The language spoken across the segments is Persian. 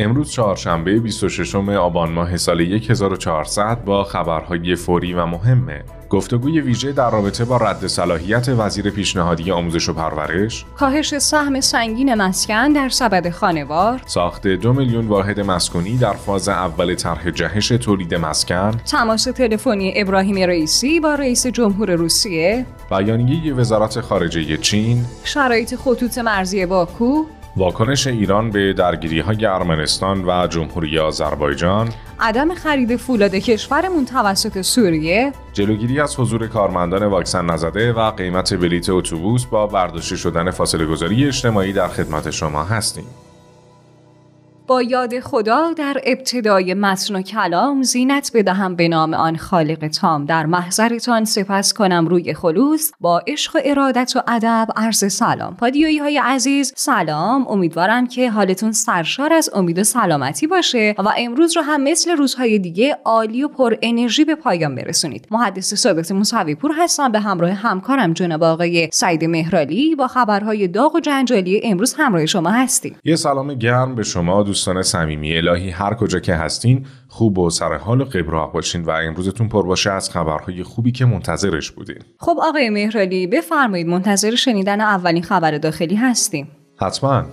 امروز چهارشنبه 26 آبان ماه سال 1400 با خبرهای فوری و مهمه. گفتگوی ویژه در رابطه با رد صلاحیت وزیر پیشنهادی آموزش و پرورش کاهش سهم سنگین مسکن در سبد خانوار ساخت دو میلیون واحد مسکونی در فاز اول طرح جهش تولید مسکن تماس تلفنی ابراهیم رئیسی با رئیس جمهور روسیه بیانیه وزارت خارجه چین شرایط خطوط مرزی باکو واکنش ایران به درگیری های ارمنستان و جمهوری آذربایجان. عدم خرید فولاد کشورمون توسط سوریه. جلوگیری از حضور کارمندان واکسن نزده و قیمت بلیت اتوبوس با برداشته شدن فاصله گذاری اجتماعی در خدمت شما هستیم. با یاد خدا در ابتدای متن و کلام زینت بدهم به نام آن خالق تام. در محضرتان سپس کنم روی خلوص با عشق و ارادت و ادب عرض سلام. پادیویی های عزیز سلام. امیدوارم که حالتون سرشار از امید و سلامتی باشه و امروز رو هم مثل روزهای دیگه عالی و پر انرژی به پایان برسونید. محدث ثابت موسوی پور هستم. به همراه همکارم جناب آقای سعید مهرالی با خبرهای داغ و جنجالی امروز همراه شما هستیم. یه سلام گرم به شما دوستان صمیمی. الهی هر کجا که هستین خوب و سر حال و قبراق باشین و امروزتون پر باشه از خبرهای خوبی که منتظرش بودین. خب آقای مهرالی بفرمایید منتظر شنیدن اولین خبر داخلی هستیم. حتما.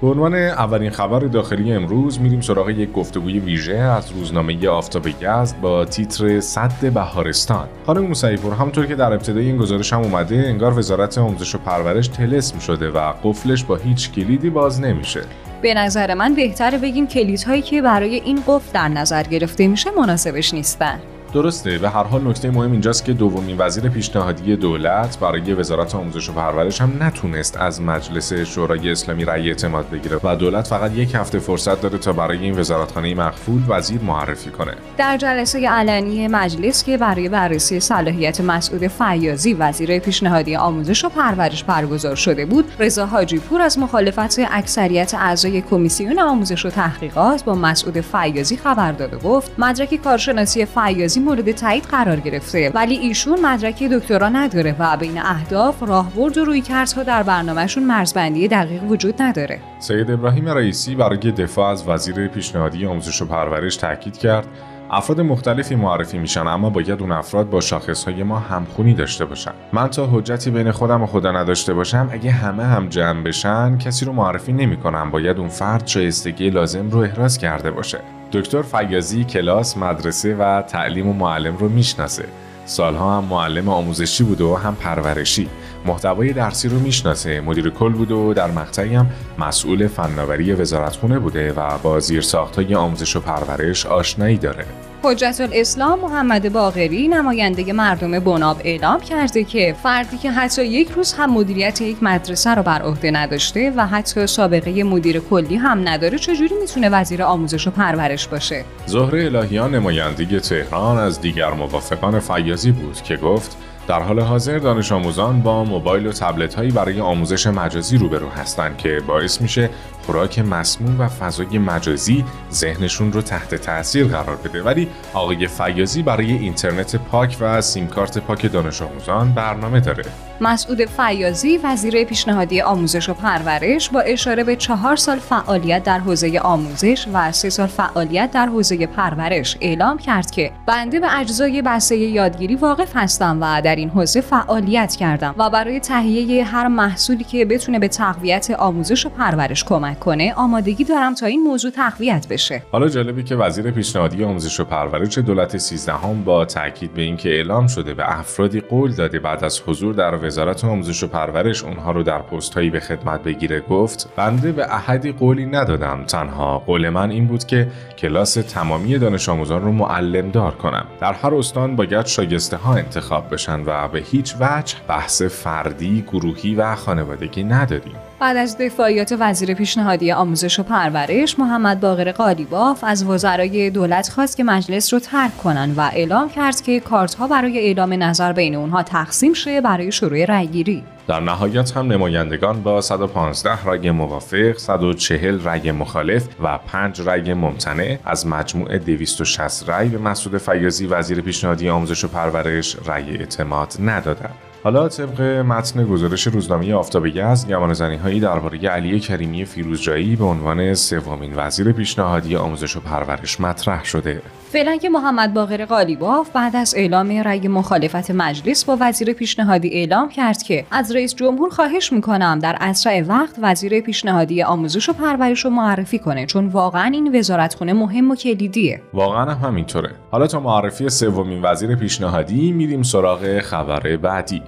به عنوان اولین خبر داخلی امروز میریم سراغ یک گفتگوی ویژه از روزنامه آفتاب یزد با تیتر صد بهارستان. خانم موسیپور همونطور که در ابتدای این گزارش هم اومده انگار وزارت آموزش و پرورش تلسم شده و قفلش با هیچ کلیدی باز نمیشه. به نظر من بهتره بگیم کلیدهایی که برای این قفل در نظر گرفته میشه مناسبش نیستن. درسته. به هر حال نکته مهم اینجاست که دومین وزیر پیشنهادی دولت برای وزارت آموزش و پرورش هم نتونست از مجلس شورای اسلامی رأی اعتماد بگیره و دولت فقط یک هفته فرصت داره تا برای این وزارتخانه مخفول وزیر معرفی کنه. در جلسه علنی مجلس که برای بررسی صلاحیت مسعود فیاضی وزیر پیشنهادی آموزش و پرورش برگزار شده بود رضا حاجی پور از مخالفت اکثریت اعضای کمیسیون آموزش و تحقیقات با مسعود فیاضی خبر داد و گفت مدرک کارشناسی فیاضی مورد تایید قرار گرفته؟ ولی ایشون مدرک دکترا نداره و بین اهداف راهبرد و رویکردها در برنامهشون مرزبندی دقیق وجود نداره. سید ابراهیم رئیسی برای دفاع از وزیر پیشنهادی آموزش و پرورش تاکید کرد افراد مختلفی معرفی میشن اما باید اون افراد با شاخصهای ما همخونی داشته باشن. من تا حجتی بین خودم و خدا نداشته باشم اگه همه هم جمع بشن کسی رو معرفی نمی‌کنم. باید اون فرد شایستگی لازم رو احراز کرده باشه. دکتر فیازی کلاس مدرسه و تعلیم و معلم رو می‌شناسه. سالها هم معلم آموزشی بوده و هم پرورشی. محتوای درسی رو می‌شناسه مدیر کل بوده و در مقطعی هم مسئول فناوری وزارتخونه بوده و با زیرساختهای آموزش و پرورش آشنایی داره. حجت الاسلام محمد باغری نماینده مردم بناب اعلام کرده که فردی که حتی یک روز هم مدیریت یک مدرسه رو بر عهده نداشته و حتی سابقه مدیر کلی هم نداره چجوری می‌تونه وزیر آموزش و پرورش باشه؟ زهره الهیان نماینده تهران از دیگر موافقان فیاضی بود که گفت در حال حاضر دانش آموزان با موبایل و تبلت هایی برای آموزش مجازی روبرو هستند که باعث میشه خوراک مسموم و فضای مجازی ذهنشون رو تحت تاثیر قرار بده. ولی آقای فیاضی برای اینترنت پاک و سیمکارت پاک دانش آموزان برنامه داره. مسعود فیاضی وزیر پیشنهادی آموزش و پرورش با اشاره به چهار سال فعالیت در حوزه آموزش و سه سال فعالیت در حوزه پرورش اعلام کرد که بنده به اجزای بسته یادگیری واقف هستم و در این حوزه فعالیت کردم و برای تهیه هر محصولی که بتونه به تقویت آموزش و پرورش کمک کنه آمادگی دارم تا این موضوع تقویت بشه. حالا جالبی که وزیر پیشنهادی آموزش و پرورش دولت 13 هم با تاکید به اینکه اعلام شده به افرادی قول داده بعد از حضور در وزارت آموزش و پرورش اونها رو در پست هایی به خدمت بگیره گفت بنده به احدی قولی ندادم. تنها قول من این بود که کلاس تمامی دانش آموزان رو معلم دار کنم. در هر استان باید شایسته ها انتخاب بشن و به هیچ وجه بحث فردی گروهی و خانوادگی نداریم. بعد از دفاعیات وزیر پیشنهادی آموزش و پرورش محمد باقر قالیباف از وزرای دولت خواست که مجلس رو ترک کنن و اعلام کرد که کارت ها برای اعلام نظر بین اونها تقسیم شه برای شروع رأیگیری در نهایت هم نمایندگان با 115 رأی موافق، 140 رأی مخالف و 5 رأی ممتنع از مجموع 260 رأی به مسعود فیاضی وزیر پیشنهادی آموزش و پرورش رأی اعتماد ندادند. حالا طبق متن گزارش روزنامه آفتاب یزد گمانه‌زنی هایی درباره علی کریمی فیروزجایی به عنوان سومین وزیر پیشنهادی آموزش و پرورش مطرح شده. فعلا که محمد باقر قالیباف بعد از اعلام رأی مخالفت مجلس با وزیر پیشنهادی اعلام کرد که از رئیس جمهور خواهش می‌کنم در اسرع وقت وزیر پیشنهادی آموزش و پرورش رو معرفی کنه چون واقعا این وزارتخونه مهم و کلیدیه. واقعا هم همینطوره. حالا تا معرفی سومین وزیر پیشنهادی میریم سراغ خبر بعدی.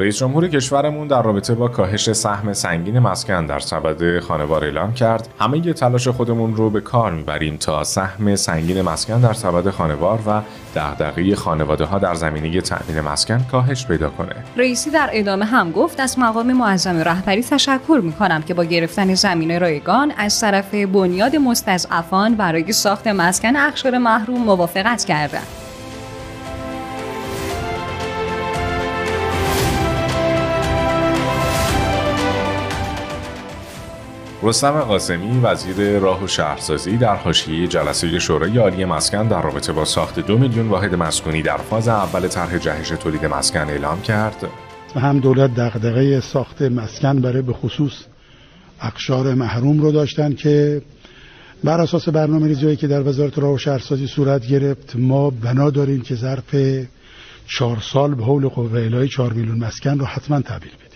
رئیس جمهور کشورمون در رابطه با کاهش سهم سنگین مسکن در سبد خانوار اعلام کرد همه ی تلاش خودمون رو به کار می‌بریم تا سهم سنگین مسکن در سبد خانوار و دغدغه خانواده ها در زمینه تأمین مسکن کاهش پیدا کنه. رئیسی در ادامه هم گفت از مقام معظم رهبری تشکر می‌کنم که با گرفتن زمین رایگان از طرف بنیاد مستضعفان برای ساخت مسکن اخشار محروم موافقت کردند. رستم قاسمی وزیر راه و شهرسازی در حاشیه جلسه شورای عالی مسکن در رابطه با ساخت دو میلیون واحد مسکونی در فاز اول طرح جهش تولید مسکن اعلام کرد. هم دولت دغدغه ساخت مسکن برای به خصوص اقشار محروم رو داشتن که بر اساس برنامه ریزی که در وزارت راه و شهرسازی صورت گرفت ما بنا داریم که ظرف چهار سال به حول قوه الهی چهار میلیون مسکن رو حتما تحویل بدیم.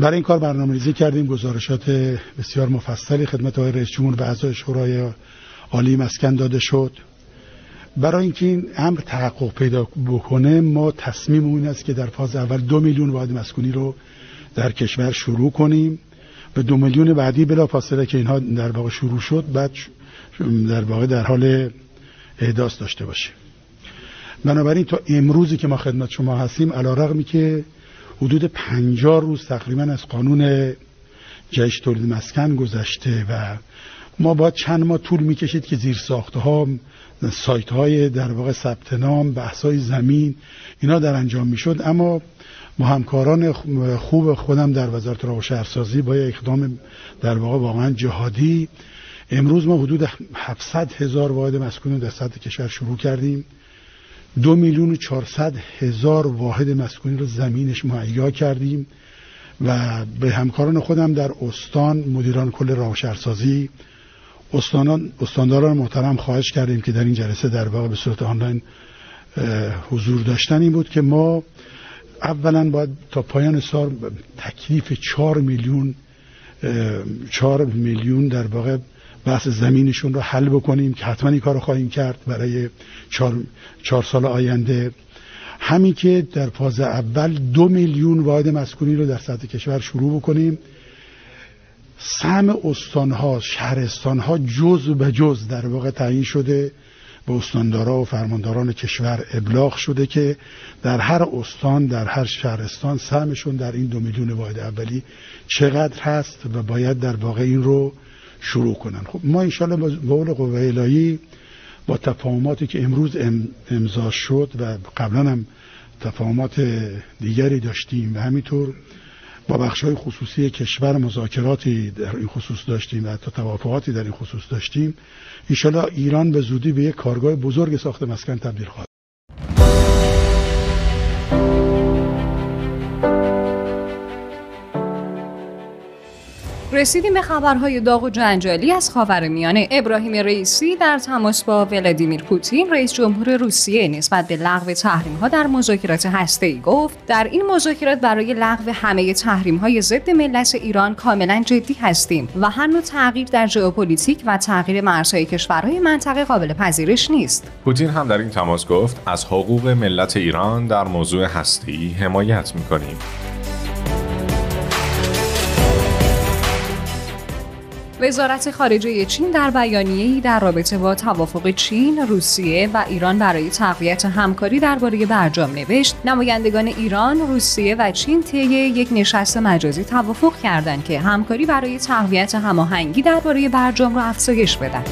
برای این کار برنامه ریزی کردیم گزارشات بسیار مفصلی خدمت آقای رئیس جمهور و اعضای شورای عالی مسکن داده شد. برای اینکه این امر تحقق پیدا بکنه ما تصمیم اون است که در فاز اول دو میلیون واحد مسکونی رو در کشور شروع کنیم. و دو میلیون بعدی بلا فاصله که اینها در واقع شروع شد بعد در واقع در حال احداث داشته باشیم بنابراین تا امروزی که ما خدمت شما هستیم علا که حدود پنجاه روز تقریبا از قانون جشن تولید مسکن گذشته و ما باید چند ماه طول می‌کشید که زیر ساخته ها سایت های در واقع ثبت نام بحث های زمین اینا در انجام می‌شد. اما ما همکاران خوب خودم در وزارت راه و شهرسازی با اقدام در واقع واقعا جهادی امروز ما حدود 700 هزار واحد مسکونی در سطح کشور شروع کردیم. دو میلیون و چهارصد هزار واحد مسکونی رو زمینش مهیا کردیم و به همکاران خودم در استان مدیران کل راه شهرسازی استانان استانداران محترم خواهش کردیم که در این جلسه در واقع به صورت آنلاین حضور داشتن این بود که ما اولا باید تا پایان سال تکلیف چهار میلیون چهار میلیون در واقع بحث زمینشون رو حل بکنیم که حتما این کار رو خواهیم کرد برای چهار, چهار سال آینده. همین که در فاز اول دو میلیون واحد مسکونی رو در سطح کشور شروع بکنیم. سهم استانها شهرستانها جز به جز در واقع تعیین شده. به استاندارا و فرمانداران کشور ابلاغ شده که در هر استان در هر شهرستان سهمشون در این دو میلیون واحد اولی چقدر هست و باید در واقع این رو شروع کنن. خب ما انشالله با قول قوه الهی با تفاهماتی که امروز امضا شد و قبلا هم تفاهمات دیگری داشتیم و همینطور با بخش های خصوصی کشور مذاکراتی در این خصوص داشتیم و حتی توافقاتی در این خصوص داشتیم انشالله ایران به زودی به یک کارگاه بزرگ ساخت مسکن تبدیل خواهد رسیدیم به خبرهای داغ و جنجالی از خاورمیانه ابراهیم رئیسی در تماس با ولادیمیر پوتین رئیس جمهور روسیه نسبت به لغو تحریم ها در مذاکرات هسته‌ای گفت در این مذاکرات برای لغو همه تحریم های ضد ملت ایران کاملا جدی هستیم و هر نوع تغییر در ژئوپلیتیک و تغییر مرزهای کشورهای منطقه قابل پذیرش نیست. پوتین هم در این تماس گفت از حقوق ملت ایران در موضوع هسته‌ای حمایت می‌کنیم. وزارت خارجه چین در بیانیه‌ای در رابطه با توافق چین، روسیه و ایران برای تقویت همکاری درباره برجام نوشت نمایندگان ایران، روسیه و چین طی یک نشست مجازی توافق کردند که همکاری برای تقویت هماهنگی درباره برجام را افزایش بدن.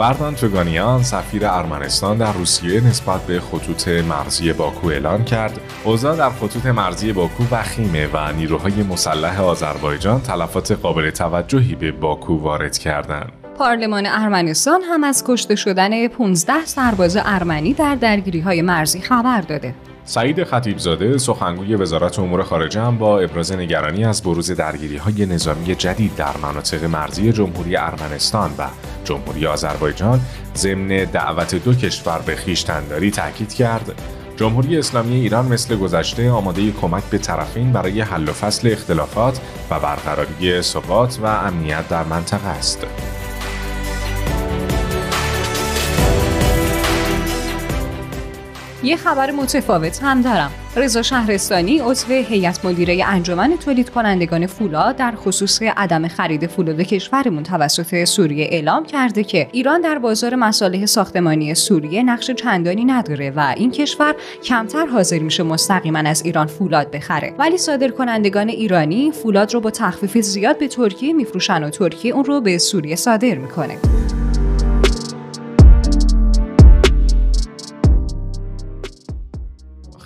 وردان توگانیان سفیر ارمنستان در روسیه نسبت به خطوط مرزی باکو اعلام کرد اوضاع در خطوط مرزی باکو وخیمه و نیروهای مسلح آذربایجان تلفات قابل توجهی به باکو وارد کردند پارلمان ارمنستان هم از کشته شدن 15 سرباز ارمنی در درگیری های مرزی خبر داده. سعید خطیبزاده سخنگوی وزارت امور خارجه هم با ابراز نگرانی از بروز درگیری های نظامی جدید در مناطق مرزی جمهوری ارمنستان و جمهوری آذربایجان ضمن دعوت دو کشور به خیشتنداری تاکید کرد جمهوری اسلامی ایران مثل گذشته آماده کمک به طرفین برای حل و فصل اختلافات و برقراری ثبات و امنیت در منطقه است. یه خبر متفاوت هم دارم. رضا شهرستانی عضو هیئت مدیره انجمن تولید کنندگان فولاد در خصوص عدم خرید فولاد کشورمون توسط سوریه اعلام کرده که ایران در بازار مصالح ساختمانی سوریه نقش چندانی نداره و این کشور کمتر حاضر میشه مستقیما از ایران فولاد بخره ولی صادر کنندگان ایرانی فولاد رو با تخفیف زیاد به ترکیه میفروشن و ترکیه اون رو به سوریه صادر می‌کنه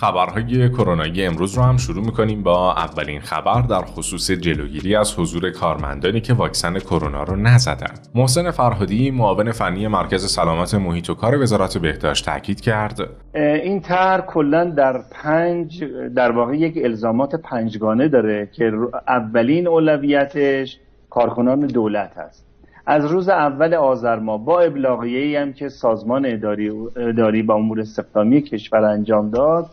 خبرهای کرونایی امروز رو هم شروع می‌کنیم با اولین خبر در خصوص جلوگیری از حضور کارمندانی که واکسن کرونا رو نزدن. محسن فرهادی معاون فنی مرکز سلامت محیط و کار وزارت بهداشت تاکید کرد این طرح کلا در پنج در واقع یک الزامات پنجگانه داره که اولین اولویتش کارکنان دولت است از روز اول آذر ماه با ابلاغیه‌ای هم که سازمان اداری, اداری با امور استخدامی کشور انجام داد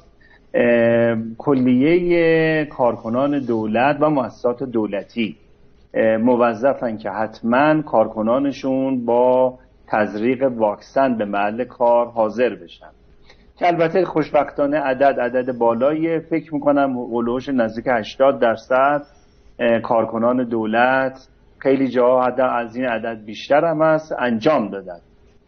کلیه کارکنان دولت و مؤسسات دولتی. موظفن که حتما کارکنانشون با تزریق واکسن به محل کار حاضر بشن. که البته خوشبختانه عدد عدد بالایی فکر می‌کنم اولوش نزدیک 80 درصد کارکنان دولت خیلی جاها از این عدد بیشتر هم هست انجام دادن.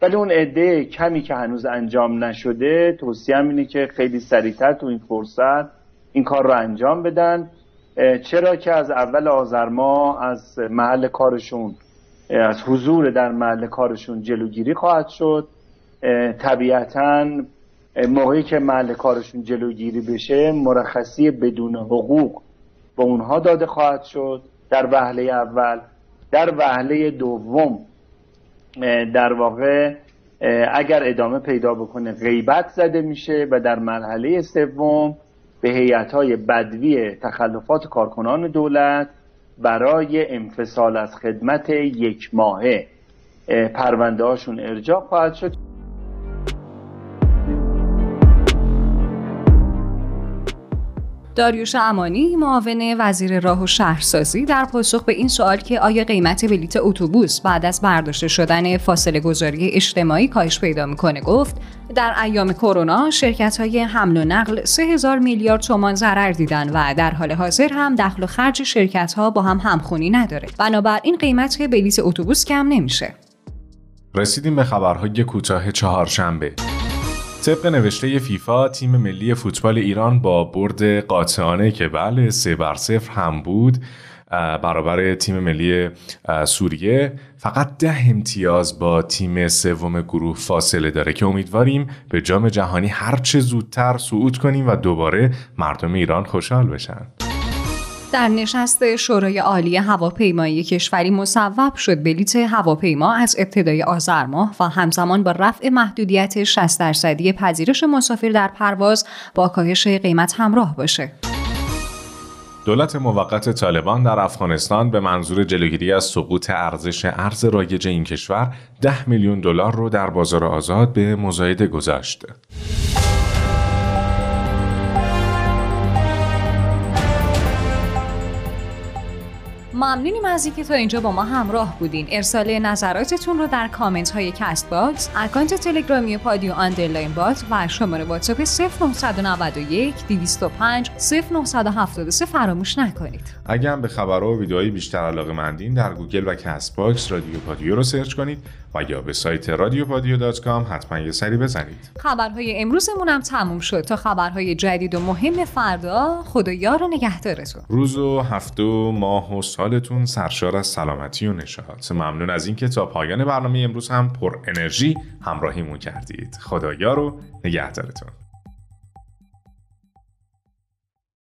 ولی اون عده کمی که هنوز انجام نشده توصیه اینه که خیلی سریعتر تو این فرصت این کار رو انجام بدن. چرا که از اول آذر ماه از محل کارشون از حضور در محل کارشون جلوگیری خواهد شد. طبیعتا موقعی که محل کارشون جلوگیری بشه مرخصی بدون حقوق به اونها داده خواهد شد. در وهله اول در وهله دوم در واقع اگر ادامه پیدا بکنه غیبت زده میشه و در مرحله سوم به هیئت های بدوی تخلفات کارکنان دولت برای انفصال از خدمت یک ماهه پرونده هاشون ارجاع خواهد شد. داریوش امانی معاون وزیر راه و شهرسازی در پاسخ به این سوال که آیا قیمت بلیت اتوبوس بعد از برداشته شدن فاصله گذاری اجتماعی کاهش پیدا می‌کنه گفت در ایام کرونا شرکت های حمل و نقل 3000 میلیارد تومان ضرر دیدن و در حال حاضر هم دخل و خرج شرکت ها با هم همخونی نداره. بنابراین قیمت بلیت اتوبوس کم نمیشه. رسیدیم به خبرهای کوتاه چهارشنبه. طبق نوشته فیفا تیم ملی فوتبال ایران با برد قاطعانه که بله سه بر صفر هم بود برابر تیم ملی سوریه. فقط ده امتیاز با تیم سوم گروه فاصله داره که امیدواریم به جام جهانی هرچه زودتر صعود کنیم و دوباره مردم ایران خوشحال بشن. در نشست شورای عالی هواپیمایی کشوری مصوب شد بلیت هواپیما از ابتدای آذر ماه و همزمان با رفع محدودیت 60 درصدی پذیرش مسافر در پرواز با کاهش قیمت همراه باشه. دولت موقت طالبان در افغانستان به منظور جلوگیری از سقوط ارزش ارز رایج این کشور 10 میلیون دلار رو در بازار آزاد به مزایده گذاشت. ممنونیم از اینکه تا اینجا با ما همراه بودین. ارسال نظراتتون رو در کامنت های Castbox اکانت تلگرامی پادیو underline bot و شماره واتساپ 0991 205 0973 فراموش نکنید. اگر هم به خبرها و ویدیوهای بیشتر علاقه مندین در گوگل و Castbox رادیو پادیو رو سرچ کنید و یا به سایت رادیو پادیو dot com حتما یه سری بزنید. خبرهای امروزمون هم تموم شد. تا خبرهای جدید و مهم فردا خدا یار و نگهدارتون. روز و هفته و ماه و سالتون سرشار از سلامتی و نشاط. ممنون از اینکه تا پایان برنامه امروز هم پر انرژی همراهیمون کردید. خدایا رو نگهدارتون.